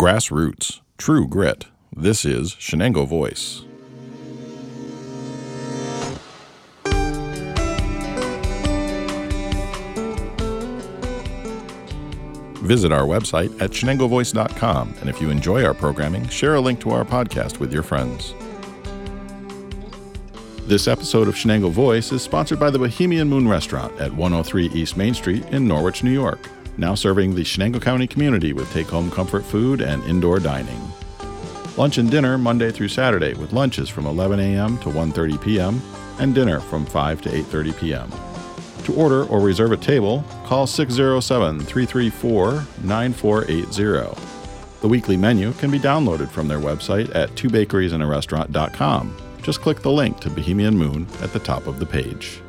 Grassroots, true grit. This is Chenango Voice. Visit our website at chenangovoice.com, and if you enjoy our programming, share a link to our podcast with your friends. This episode of Chenango Voice is sponsored by the Bohemian Moon Restaurant at 103 East Main Street in Norwich, New York, now serving the Chenango County community with take home comfort food and indoor dining. Lunch and dinner Monday through Saturday with lunches from 11 a.m. to 1:30 p.m. and dinner from 5 to 8:30 p.m. To order or reserve a table, call 607 334 9480. The weekly menu can be downloaded from their website at twobakeriesandarestaurant.com. Just click the link to Bohemian Moon at the top of the page.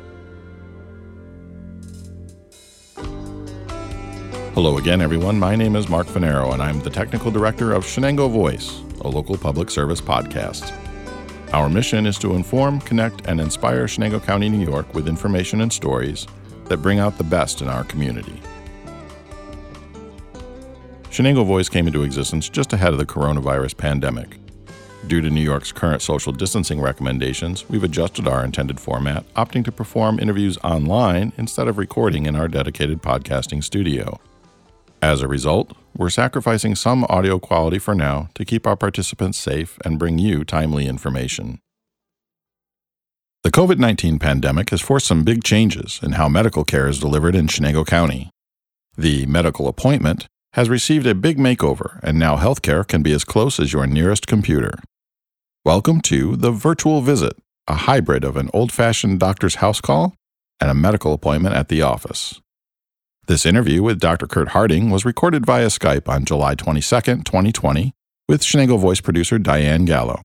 Hello again, everyone. My name is Mark Finero, and I'm the technical director of Chenango Voice, a local public service podcast. Our mission is to inform, connect, and inspire Chenango County, New York with information and stories that bring out the best in our community. Chenango Voice came into existence just ahead of the coronavirus pandemic. Due to New York's current social distancing recommendations, we've adjusted our intended format, opting to perform interviews online instead of recording in our dedicated podcasting studio. As a result, we're sacrificing some audio quality for now to keep our participants safe and bring you timely information. The COVID 19 pandemic has forced some big changes in how medical care is delivered in Chenango County. The medical appointment has received a big makeover, and now healthcare can be as close as your nearest computer. Welcome to the virtual visit, a hybrid of an old fashioned doctor's house call and a medical appointment at the office. This interview with Dr. Kurt Harding was recorded via Skype on July 22, 2020, with Chenango voice producer Diane Gallo.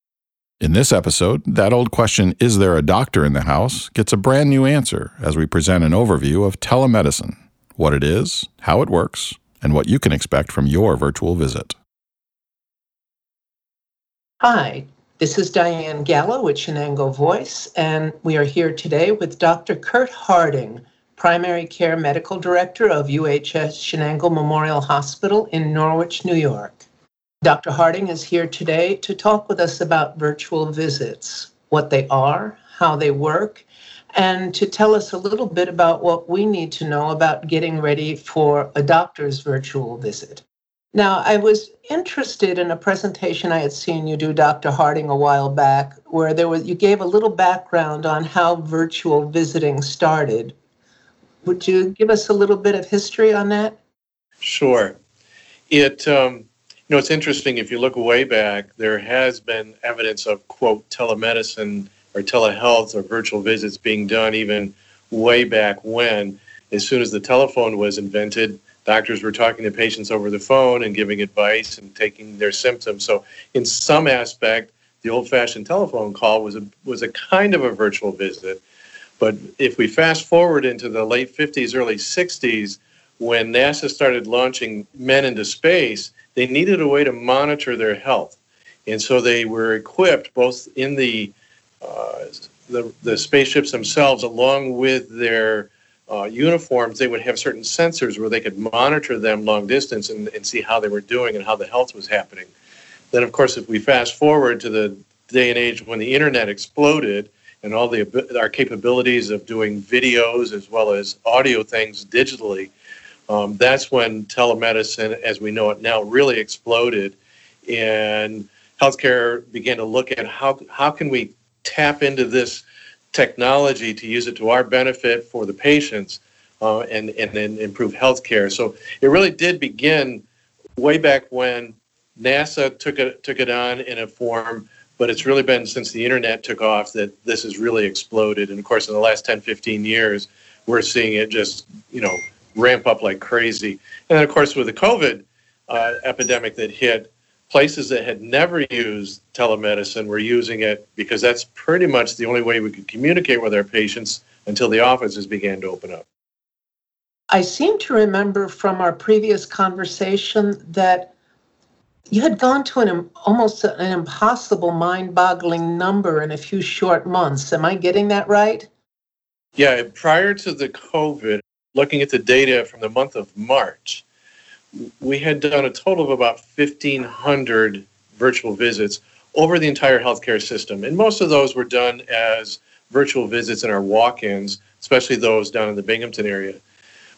In this episode, that old question, is there a doctor in the house, gets a brand new answer as we present an overview of telemedicine, what it is, how it works, and what you can expect from your virtual visit. Hi, this is Diane Gallo with Chenango Voice, and we are here today with Dr. Kurt Harding primary care medical director of UHS Chenango Memorial Hospital in Norwich, New York. Dr. Harding is here today to talk with us about virtual visits, what they are, how they work, and to tell us a little bit about what we need to know about getting ready for a doctor's virtual visit. Now, I was interested in a presentation I had seen you do, Dr. Harding, a while back, where there was you gave a little background on how virtual visiting started would you give us a little bit of history on that? Sure. It, um, you know, it's interesting. If you look way back, there has been evidence of, quote, telemedicine or telehealth or virtual visits being done even way back when. As soon as the telephone was invented, doctors were talking to patients over the phone and giving advice and taking their symptoms. So, in some aspect, the old-fashioned telephone call was a was a kind of a virtual visit. But if we fast forward into the late 50s, early 60s, when NASA started launching men into space, they needed a way to monitor their health. And so they were equipped both in the uh, the, the spaceships themselves, along with their uh, uniforms, they would have certain sensors where they could monitor them long distance and, and see how they were doing and how the health was happening. Then, of course, if we fast forward to the day and age when the internet exploded, and all the our capabilities of doing videos as well as audio things digitally, um, that's when telemedicine, as we know it now, really exploded, and healthcare began to look at how how can we tap into this technology to use it to our benefit for the patients uh, and and then improve healthcare. So it really did begin way back when NASA took it took it on in a form but it's really been since the internet took off that this has really exploded. And of course in the last 10 15 years we're seeing it just you know ramp up like crazy. And then of course with the covid uh, epidemic that hit places that had never used telemedicine were using it because that's pretty much the only way we could communicate with our patients until the offices began to open up. I seem to remember from our previous conversation that you had gone to an almost an impossible mind-boggling number in a few short months am i getting that right yeah prior to the covid looking at the data from the month of march we had done a total of about 1,500 virtual visits over the entire healthcare system. And most of those were done as virtual visits in our walk ins, especially those down in the Binghamton area.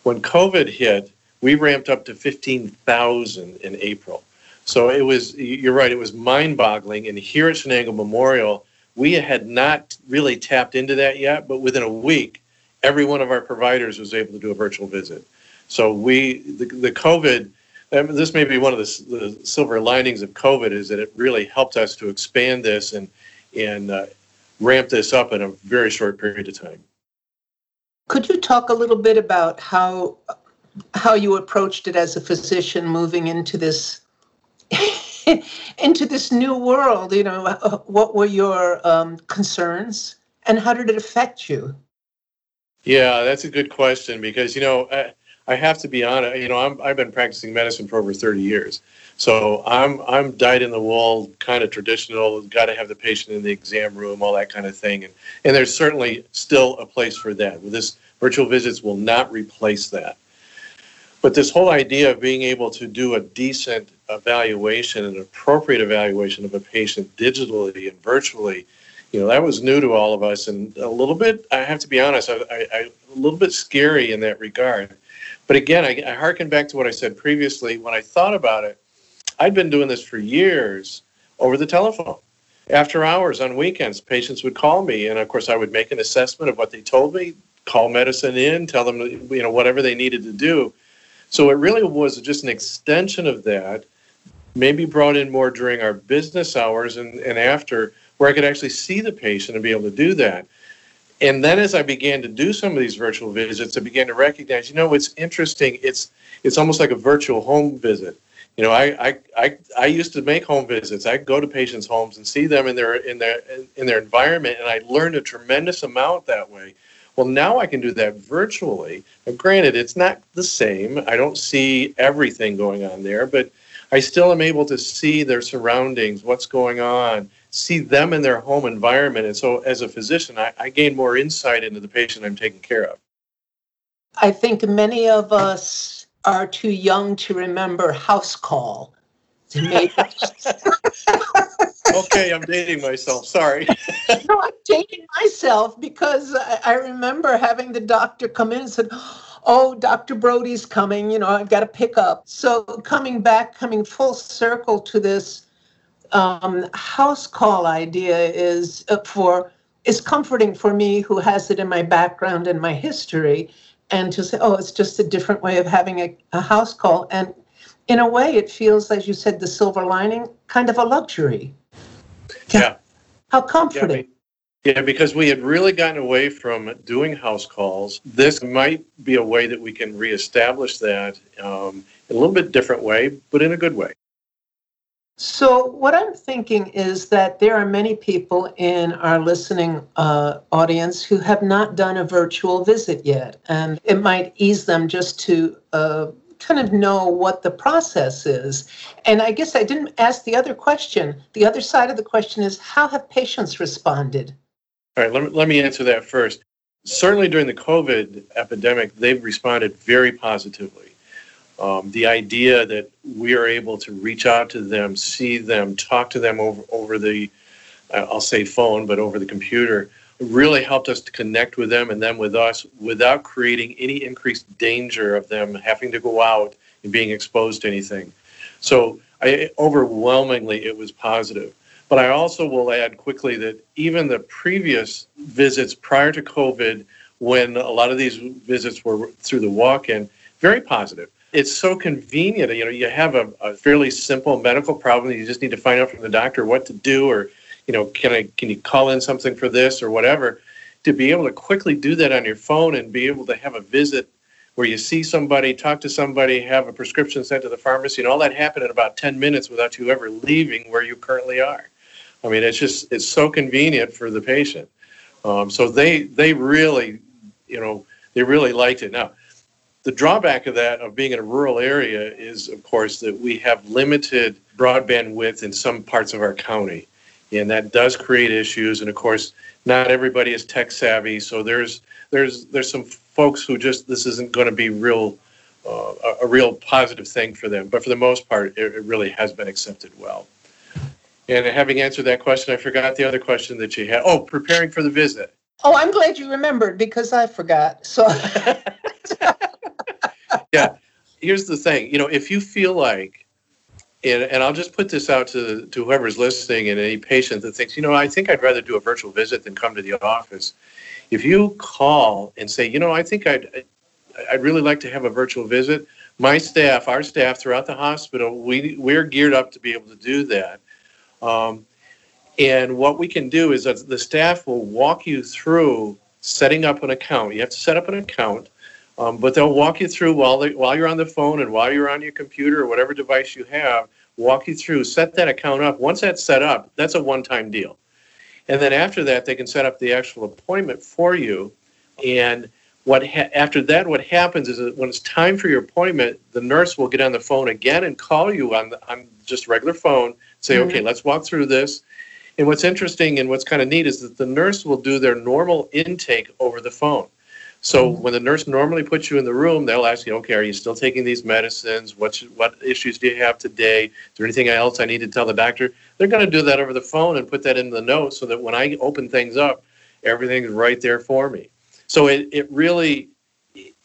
When COVID hit, we ramped up to 15,000 in April. So it was, you're right, it was mind boggling. And here at Chenango Memorial, we had not really tapped into that yet, but within a week, every one of our providers was able to do a virtual visit. So we, the, the COVID, this may be one of the, the, silver linings of COVID is that it really helped us to expand this and and uh, ramp this up in a very short period of time. Could you talk a little bit about how how you approached it as a physician moving into this into this new world? You know, what were your um, concerns, and how did it affect you? Yeah, that's a good question because you know. I, I have to be honest. You know, I'm, I've been practicing medicine for over 30 years, so I'm I'm dyed in the wool, kind of traditional. Got to have the patient in the exam room, all that kind of thing, and and there's certainly still a place for that. This virtual visits will not replace that. But this whole idea of being able to do a decent evaluation, an appropriate evaluation of a patient digitally and virtually, you know, that was new to all of us and a little bit, I have to be honest, I, I, I a little bit scary in that regard. But again, I, I harken back to what I said previously. When I thought about it, I'd been doing this for years over the telephone. After hours on weekends, patients would call me, and of course, I would make an assessment of what they told me, call medicine in, tell them you know whatever they needed to do. So it really was just an extension of that, maybe brought in more during our business hours and, and after, where I could actually see the patient and be able to do that and then as I began to do some of these virtual visits, I began to recognize, you know, what's interesting. It's it's almost like a virtual home visit. You know, I I, I, I used to make home visits. I'd go to patients' homes and see them in their in their in their environment, and I learned a tremendous amount that way. Well, now I can do that virtually. Now, granted, it's not the same. I don't see everything going on there, but I still am able to see their surroundings, what's going on, see them in their home environment. And so, as a physician, I, I gain more insight into the patient I'm taking care of. I think many of us are too young to remember house call. okay, I'm dating myself. Sorry. no, I'm dating myself because I, I remember having the doctor come in and said, oh, Dr. Brody's coming, you know, I've got to pick up. So coming back, coming full circle to this um, house call idea is uh, for is comforting for me who has it in my background and my history and to say oh it's just a different way of having a, a house call and in a way it feels as you said the silver lining kind of a luxury yeah how comforting yeah, yeah, because we had really gotten away from doing house calls. This might be a way that we can reestablish that um, in a little bit different way, but in a good way. So, what I'm thinking is that there are many people in our listening uh, audience who have not done a virtual visit yet, and it might ease them just to uh, kind of know what the process is. And I guess I didn't ask the other question. The other side of the question is how have patients responded? All right, let me, let me answer that first. Certainly during the COVID epidemic, they've responded very positively um, the idea that we are able to reach out to them, see them, talk to them over, over the, uh, I'll say phone, but over the computer, really helped us to connect with them and them with us without creating any increased danger of them having to go out and being exposed to anything. So I, overwhelmingly, it was positive. But I also will add quickly that even the previous visits prior to COVID, when a lot of these visits were through the walk in, very positive it's so convenient. You know, you have a, a fairly simple medical problem. You just need to find out from the doctor what to do, or you know, can I can you call in something for this or whatever. To be able to quickly do that on your phone and be able to have a visit where you see somebody, talk to somebody, have a prescription sent to the pharmacy, and all that happened in about 10 minutes without you ever leaving where you currently are. I mean, it's just it's so convenient for the patient. Um, so they they really, you know, they really liked it. Now, the drawback of that, of being in a rural area, is of course that we have limited broadband width in some parts of our county. And that does create issues. And of course, not everybody is tech savvy. So there's there's there's some folks who just this isn't going to be real uh, a, a, real positive thing for them. But for the most part, it, it, really has been accepted well. And having answered that question, I forgot the other question that you had. Oh, preparing for the visit. Oh, I'm glad you remembered because I forgot. So, yeah, here's the thing. You know, if you feel like, and, and I'll just put this out to, to whoever's listening and any patient that thinks, you know, I think I'd rather do a virtual visit than come to the office. If you call and say, you know, I think I'd, I'd really like to have a virtual visit, my staff, our staff throughout the hospital, we, we're geared up to be able to do that. Um, and what we can do is that the staff will walk you through setting up an account. You have to set up an account, um, but they'll walk you through while they, while you're on the phone and while you're on your computer or whatever device you have. Walk you through, set that account up. Once that's set up, that's a one-time deal. And then after that, they can set up the actual appointment for you. And what ha- after that, what happens is that when it's time for your appointment, the nurse will get on the phone again and call you on the, on just regular phone. Say, mm-hmm. okay, let's walk through this. And what's interesting and what's kind of neat is that the nurse will do their normal intake over the phone. So mm-hmm. when the nurse normally puts you in the room, they'll ask you, okay, are you still taking these medicines? What what issues do you have today? Is there anything else I need to tell the doctor? They're going to do that over the phone and put that in the notes so that when I open things up, everything's right there for me. So it, it really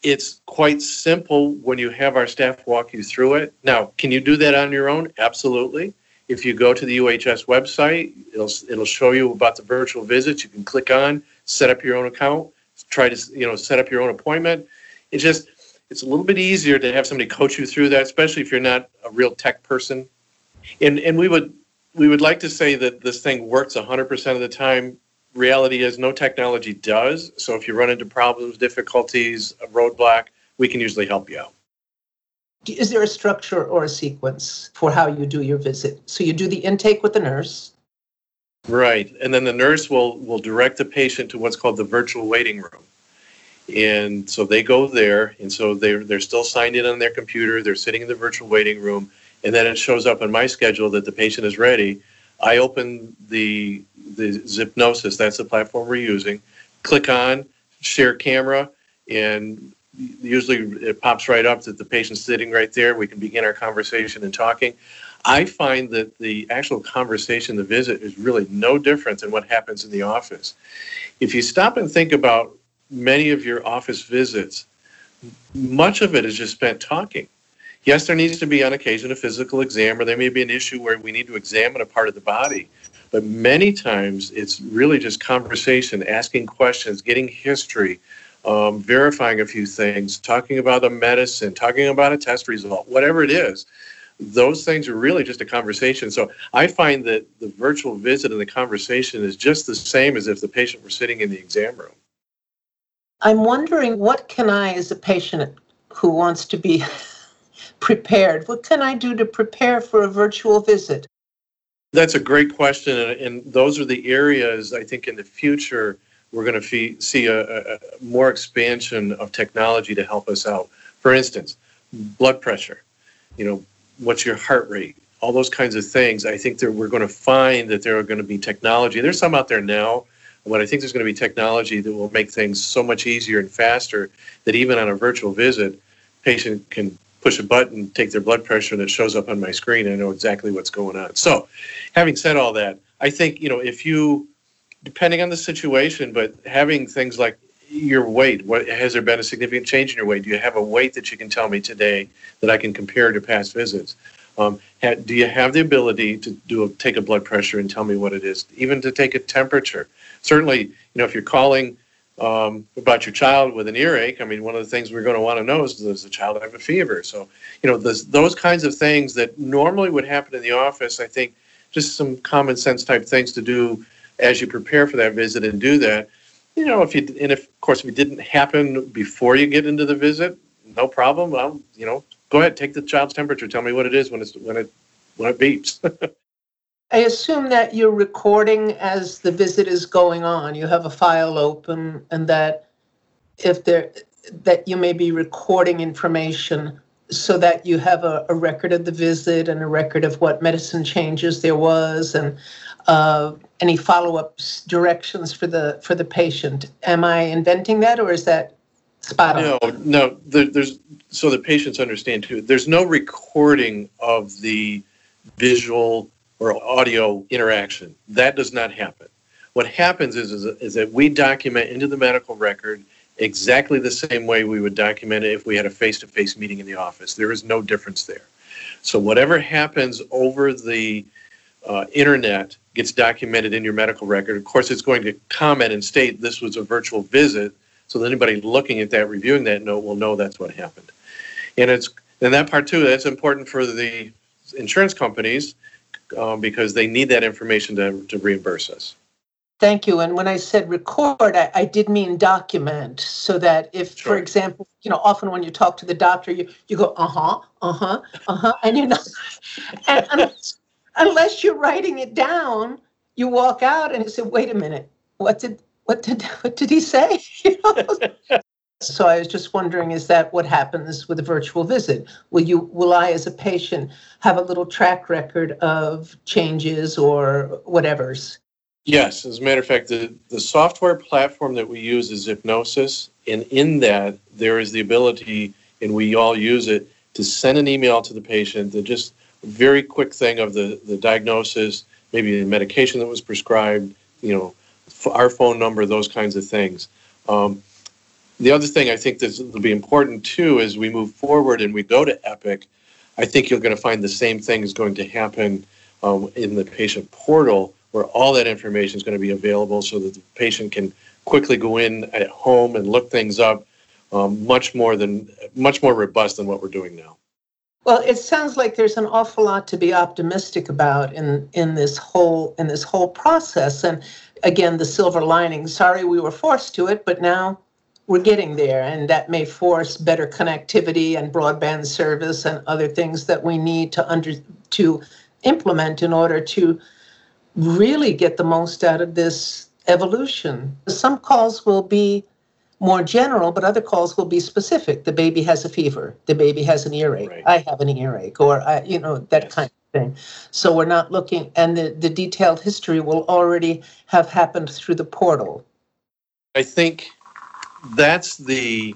it's quite simple when you have our staff walk you through it. Now, can you do that on your own? Absolutely. If you go to the UHS website, it'll it'll show you about the virtual visits. You can click on, set up your own account, try to you know set up your own appointment. It's just it's a little bit easier to have somebody coach you through that, especially if you're not a real tech person. And and we would we would like to say that this thing works 100% of the time. Reality is no technology does. So if you run into problems, difficulties, a roadblock, we can usually help you out is there a structure or a sequence for how you do your visit? So you do the intake with the nurse. Right. And then the nurse will, will direct the patient to what's called the virtual waiting room. And so they go there, and so they're, they're still signed in on their computer. They're sitting in the virtual waiting room, and then it shows up on my schedule that the patient is ready. I open the, the Zipnosis, that's the platform we're using, click on, share camera, and usually it pops right up that the patient's sitting right there. We can begin our conversation and talking. I find that the actual conversation, the visit, is really no different than what happens in the office. If you stop and think about many of your office visits, much of it is just spent talking. Yes, there needs to be on occasion a physical exam, or there may be an issue where we need to examine a part of the body. But many times it's really just conversation, asking questions, getting history, um, verifying a few things, talking about a medicine, talking about a test result, whatever it is, those things are really just a conversation. So I find that the virtual visit and the conversation is just the same as if the patient were sitting in the exam room. I'm wondering what can I, as a patient who wants to be prepared, what can I do to prepare for a virtual visit? That's a great question. And, and those are the areas I think in the future we're going to see a, a, more expansion of technology to help us out. For instance, blood pressure, you know, what's your heart rate, all those kinds of things. I think that we're going to find that there are going to be technology. There's some out there now, but I think there's going to be technology that will make things so much easier and faster that even on a virtual visit, patient can push a button, take their blood pressure, and it shows up on my screen, I know exactly what's going on. So, having said all that, I think you know if you depending on the situation, but having things like your weight, what has there been a significant change in your weight? Do you have a weight that you can tell me today that I can compare to past visits? Um, do you have the ability to do a, take a blood pressure and tell me what it is? Even to take a temperature. Certainly, you know, if you're calling um, about your child with an earache, I mean, one of the things we're going to want to know is does the child have a fever? So, you know, those, those kinds of things that normally would happen in the office, I think just some common sense type things to do as you prepare for that visit and do that, you know, if you and if of course if it didn't happen before you get into the visit, no problem. Well, you know, go ahead, take the child's temperature. Tell me what it is when it's when it when it beeps. I assume that you're recording as the visit is going on. You have a file open, and that if there that you may be recording information so that you have a, a record of the visit and a record of what medicine changes there was and uh, any follow-up directions for the for the patient. Am I inventing that, or is that spot on. No, no. There, there's so the patients understand too. There's no recording of the visual or audio interaction. That does not happen. What happens is, is, is that we document into the medical record exactly the same way we would document it if we had a face-to-face meeting in the office. There is no difference there. So whatever happens over the uh, internet gets documented in your medical record. Of course, it's going to comment and state this was a virtual visit, so that anybody looking at that, reviewing that note, will know that's what happened. And it's and that part too. That's important for the insurance companies um, because they need that information to, to reimburse us. Thank you. And when I said record, I, I did mean document so that if, sure. for example, you know, often when you talk to the doctor, you, you go, uh huh, uh huh, uh huh, and you're not, and unless, unless you're writing it down, you walk out and you say, wait a minute, what did, what did, what did he say? You know? So I was just wondering, is that what happens with a virtual visit? Will you, will I, as a patient, have a little track record of changes or whatever's? Yes, as a matter of fact, the, the software platform that we use is Zipnosis, and in that there is the ability, and we all use it, to send an email to the patient, the just very quick thing of the, the diagnosis, maybe the medication that was prescribed, you know, our phone number, those kinds of things. Um, the other thing I think that will be important too as we move forward and we go to Epic, I think you're going to find the same thing is going to happen um, in the patient portal where all that information is going to be available so that the patient can quickly go in at home and look things up um, much more than much more robust than what we're doing now. Well, it sounds like there's an awful lot to be optimistic about in in this whole in this whole process. And again, the silver lining. Sorry, we were forced to it, but now we're getting there, and that may force better connectivity and broadband service and other things that we need to under to implement in order to really get the most out of this evolution. Some calls will be more general, but other calls will be specific. The baby has a fever. The baby has an earache. Right. I have an earache, or I, you know that yes. kind of thing. So we're not looking, and the, the detailed history will already have happened through the portal. I think that's the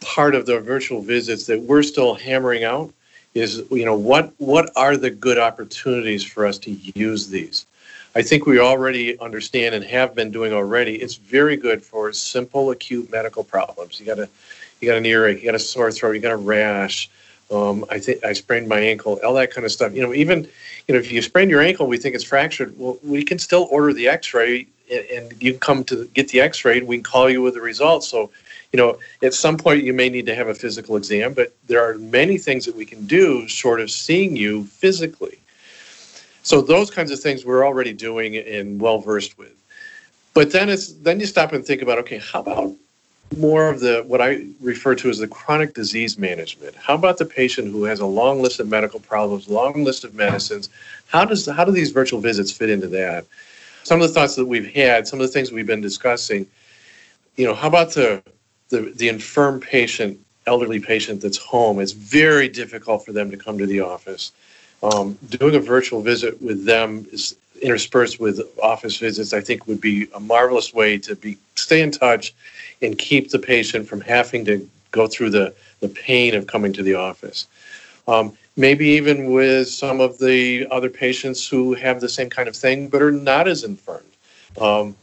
part of the virtual visits that we're still hammering out is you know what what are the good opportunities for us to use these? I think we already understand and have been doing already it's very good for simple acute medical problems. You got a you got an earache you got a sore throat you got a rash um, i think i sprained my ankle all that kind of stuff. You know even you know if you sprain your ankle we think it's fractured well we can still order the x-ray and you can come to get the x-ray and we can call you with the results. So you know at some point you may need to have a physical exam but there are many things that we can do short of seeing you physically. So those kinds of things we're already doing and well versed with. But then it's then you stop and think about okay how about more of the what i refer to as the chronic disease management? How about the patient who has a long list of medical problems long list of medicines? How does how do these virtual visits fit into that? Some of the thoughts that we've had, some of the things we've been discussing. You know, how about the the, the infirm patient, elderly patient that's home? It's very difficult for them to come to the office. Um, doing a virtual visit with them is interspersed with office visits. I think would be a marvelous way to be stay in touch and keep the patient from having to go through the the pain of coming to the office. Um, maybe even with some of the other patients who have the same kind of thing but are not as infirmed. Um,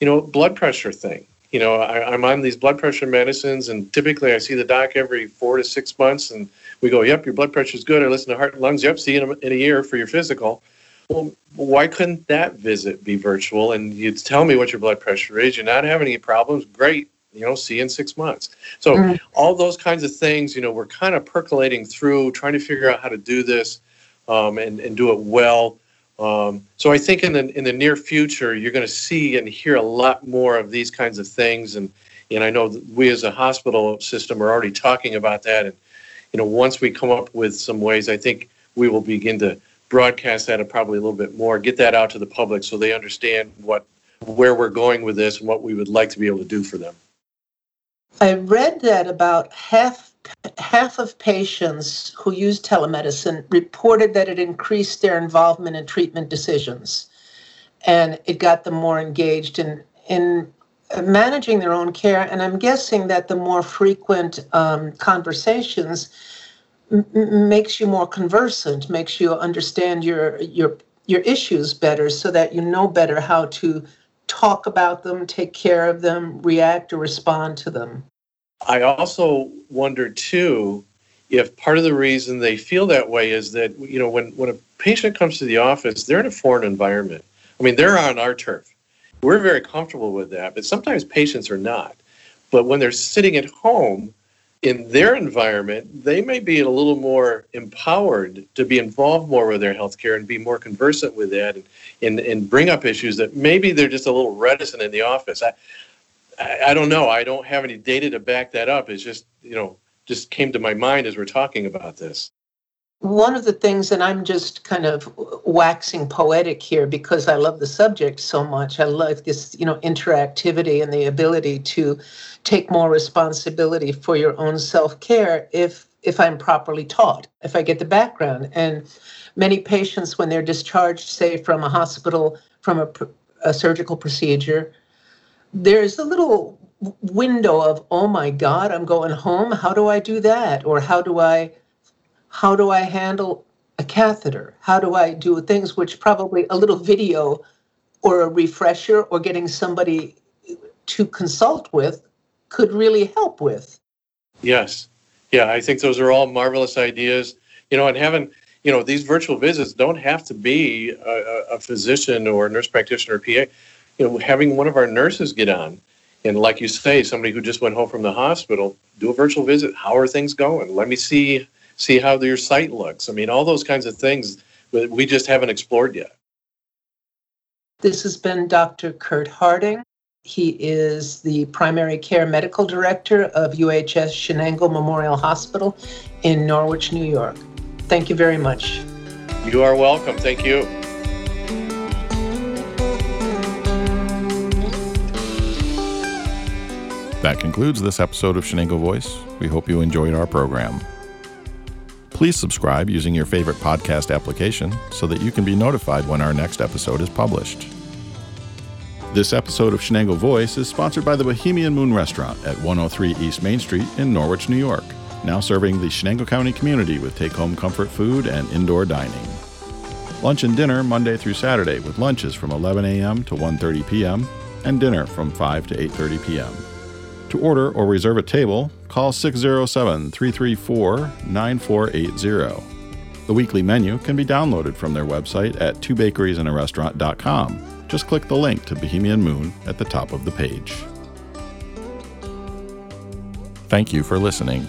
you know, blood pressure thing. You know, I, am on these blood pressure medicines, and typically I see the doc every four to six months, and we go, "Yep, your blood pressure is good." I listen to heart and lungs. Yep, see you in a, in a year for your physical. Well, why couldn't that visit be virtual? And you tell me what your blood pressure is. You're not having any problems. Great you know, see in six months. So mm-hmm. all those kinds of things, you know, we're kind of percolating through, trying to figure out how to do this um, and, and do it well. Um, so I think in the in the near future, you're going to see and hear a lot more of these kinds of things. And and I know we as a hospital system are already talking about that. And you know, once we come up with some ways, I think we will begin to broadcast that probably a little bit more, get that out to the public so they understand what where we're going with this and what we would like to be able to do for them. I read that about half half of patients who use telemedicine reported that it increased their involvement in treatment decisions and it got them more engaged in in managing their own care. And I'm guessing that the more frequent um, conversations m- makes you more conversant, makes you understand your your your issues better, so that you know better how to talk about them, take care of them, react or respond to them. I also wonder too if part of the reason they feel that way is that you know when when a patient comes to the office, they're in a foreign environment. I mean, they're on our turf. We're very comfortable with that, but sometimes patients are not. But when they're sitting at home in their environment, they may be a little more empowered to be involved more with their healthcare and be more conversant with that and, and, and bring up issues that maybe they're just a little reticent in the office. I, I, don't know. I don't have any data to back that up. It's just, you know, just came to my mind as we're talking about this one of the things, and I'm just kind of waxing poetic here because I love the subject so much. I love this, you know, interactivity and the ability to take more responsibility for your own self-care if if I'm properly taught, if I get the background. And many patients, when they're discharged, say from a hospital from a, a surgical procedure, there's a little window of, oh my God, I'm going home. How do I do that? Or how do I how do I handle a catheter? How do I do things which probably a little video or a refresher or getting somebody to consult with could really help with? Yes. Yeah, I think those are all marvelous ideas. You know, and having, you know, these virtual visits don't have to be a, a physician or nurse practitioner or PA. You know, having one of our nurses get on and like you say, somebody who just went home from the hospital, do a virtual visit. How are things going? Let me see see how your site looks. I mean, all those kinds of things we just haven't explored yet. This has been Dr. Kurt Harding. He is the primary care medical director of UHS Chenango Memorial Hospital in Norwich, New York. Thank you very much. You are welcome. Thank you. That concludes this episode of Chenango Voice. We hope you enjoyed our program. Please subscribe using your favorite podcast application so that you can be notified when our next episode is published. This episode of Chenango Voice is sponsored by the Bohemian Moon Restaurant at 103 East Main Street in Norwich, New York, now serving the Chenango County community with take home comfort food and indoor dining. Lunch and dinner Monday through Saturday with lunches from 11 a.m. to 1:30 p.m. and dinner from 5 to 8:30 p.m. To order or reserve a table, call 607 334 9480. The weekly menu can be downloaded from their website at twobakeriesandarestaurant.com. Just click the link to Bohemian Moon at the top of the page. Thank you for listening.